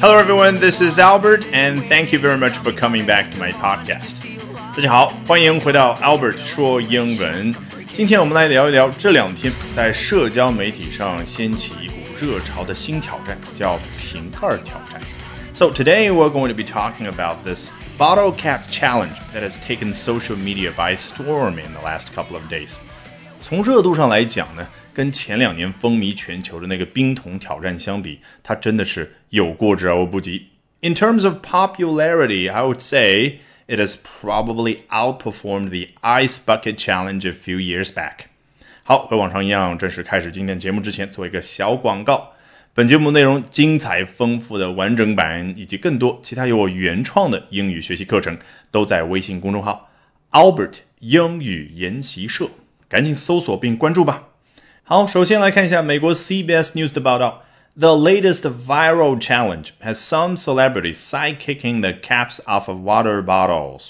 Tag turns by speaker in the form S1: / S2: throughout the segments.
S1: Hello, everyone. This is Albert, and thank you very much for coming back to my podcast. 大家好，欢迎回到 Albert 说英文。今天我们来聊一聊这两天在社交媒体上掀起一股热潮的新挑战，叫瓶盖挑战。So today we're going to be talking about this bottle cap challenge that has taken social media by storm in the last couple of days. 从热度上来讲呢， 跟前两年风靡全球的那个冰桶挑战相比，它真的是有过之而无不及。In terms of popularity, I would say it has probably outperformed the ice bucket challenge a few years back. 好，和往常一样，正式开始今天节目之前，做一个小广告。本节目内容精彩丰富的完整版以及更多其他由我原创的英语学习课程，都在微信公众号 Albert 英语研习社，赶紧搜索并关注吧。好，首先来看一下美国 CBS News 的报道。The latest viral challenge has some celebrities sidekicking the caps off of water bottles。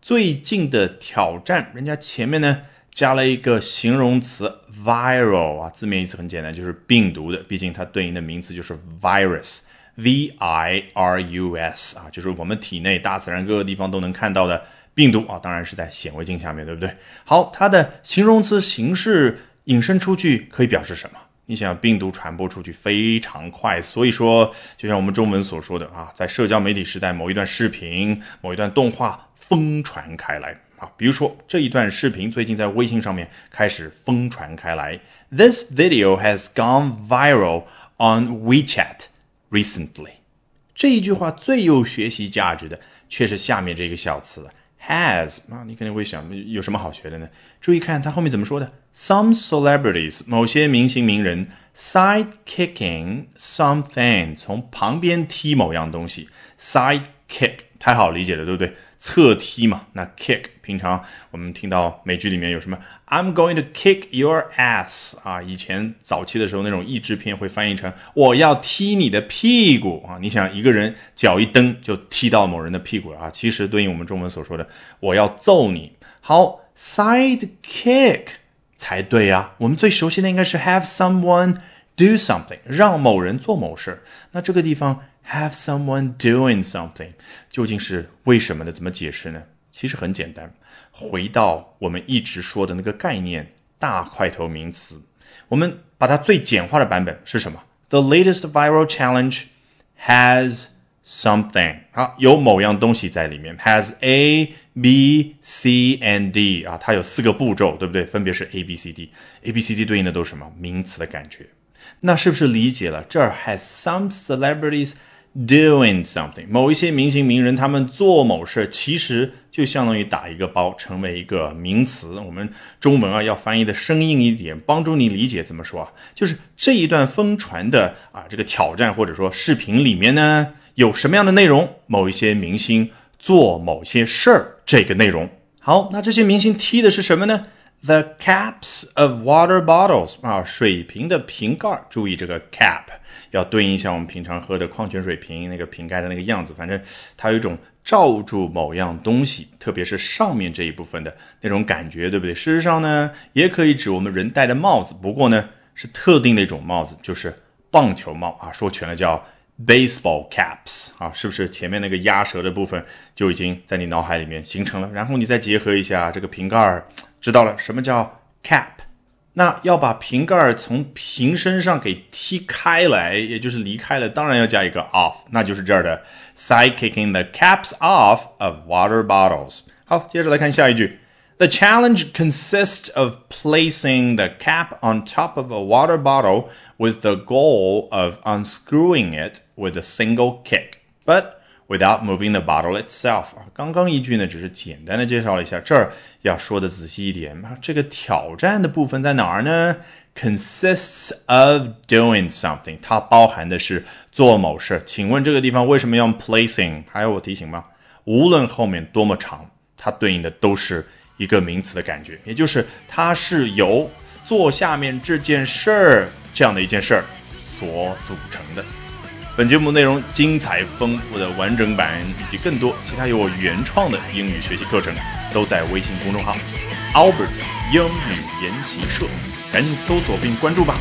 S1: 最近的挑战，人家前面呢加了一个形容词 viral 啊，字面意思很简单，就是病毒的。毕竟它对应的名词就是 virus，v i r u s 啊，就是我们体内大自然各个地方都能看到的病毒啊，当然是在显微镜下面，对不对？好，它的形容词形式。引申出去可以表示什么？你想病毒传播出去非常快，所以说就像我们中文所说的啊，在社交媒体时代，某一段视频、某一段动画疯传开来啊，比如说这一段视频最近在微信上面开始疯传开来。This video has gone viral on WeChat recently。这一句话最有学习价值的却是下面这个小词。Has 啊，你肯定会想有什么好学的呢？注意看它后面怎么说的？Some celebrities 某些明星名人 side kicking something 从旁边踢某样东西 side kick 太好理解了，对不对？侧踢嘛，那 kick 平常我们听到美剧里面有什么？I'm going to kick your ass 啊，以前早期的时候那种译制片会翻译成我要踢你的屁股啊。你想一个人脚一蹬就踢到某人的屁股了啊，其实对应我们中文所说的我要揍你。好，side kick 才对呀，我们最熟悉的应该是 have someone do something，让某人做某事。那这个地方。Have someone doing something，究竟是为什么呢？怎么解释呢？其实很简单，回到我们一直说的那个概念，大块头名词，我们把它最简化的版本是什么？The latest viral challenge has something，好，有某样东西在里面，has A B C and D 啊，它有四个步骤，对不对？分别是 A B C D，A B C D 对应的都是什么？名词的感觉。那是不是理解了？这儿 has some celebrities。Doing something，某一些明星名人他们做某事，其实就相当于打一个包，成为一个名词。我们中文啊要翻译的生硬一点，帮助你理解怎么说啊？就是这一段疯传的啊这个挑战或者说视频里面呢有什么样的内容？某一些明星做某些事儿，这个内容。好，那这些明星踢的是什么呢？The caps of water bottles 啊，水瓶的瓶盖。注意这个 cap 要对应一下我们平常喝的矿泉水瓶那个瓶盖的那个样子。反正它有一种罩住某样东西，特别是上面这一部分的那种感觉，对不对？事实上呢，也可以指我们人戴的帽子，不过呢是特定的一种帽子，就是棒球帽啊。说全了叫 baseball caps 啊，是不是前面那个鸭舌的部分就已经在你脑海里面形成了？然后你再结合一下这个瓶盖。知道了什么叫 cap？那要把瓶盖从瓶身上给踢开来，也就是离开了，当然要加一个 off，那就是这儿的 side kicking the caps off of water bottles。好，接着来看下一句。The challenge consists of placing the cap on top of a water bottle with the goal of unscrewing it with a single kick. But Without moving the bottle itself 啊，刚刚一句呢，只是简单的介绍了一下，这儿要说的仔细一点啊。这个挑战的部分在哪儿呢？Consists of doing something，它包含的是做某事。请问这个地方为什么要用 placing？还要我提醒吗？无论后面多么长，它对应的都是 一个名词的感觉，也就是它是由做下面这件事儿这样的一件事儿所组成的。本节目内容精彩丰富的完整版以及更多其他由我原创的英语学习课程，都在微信公众号 Albert 英语研习社，赶紧搜索并关注吧。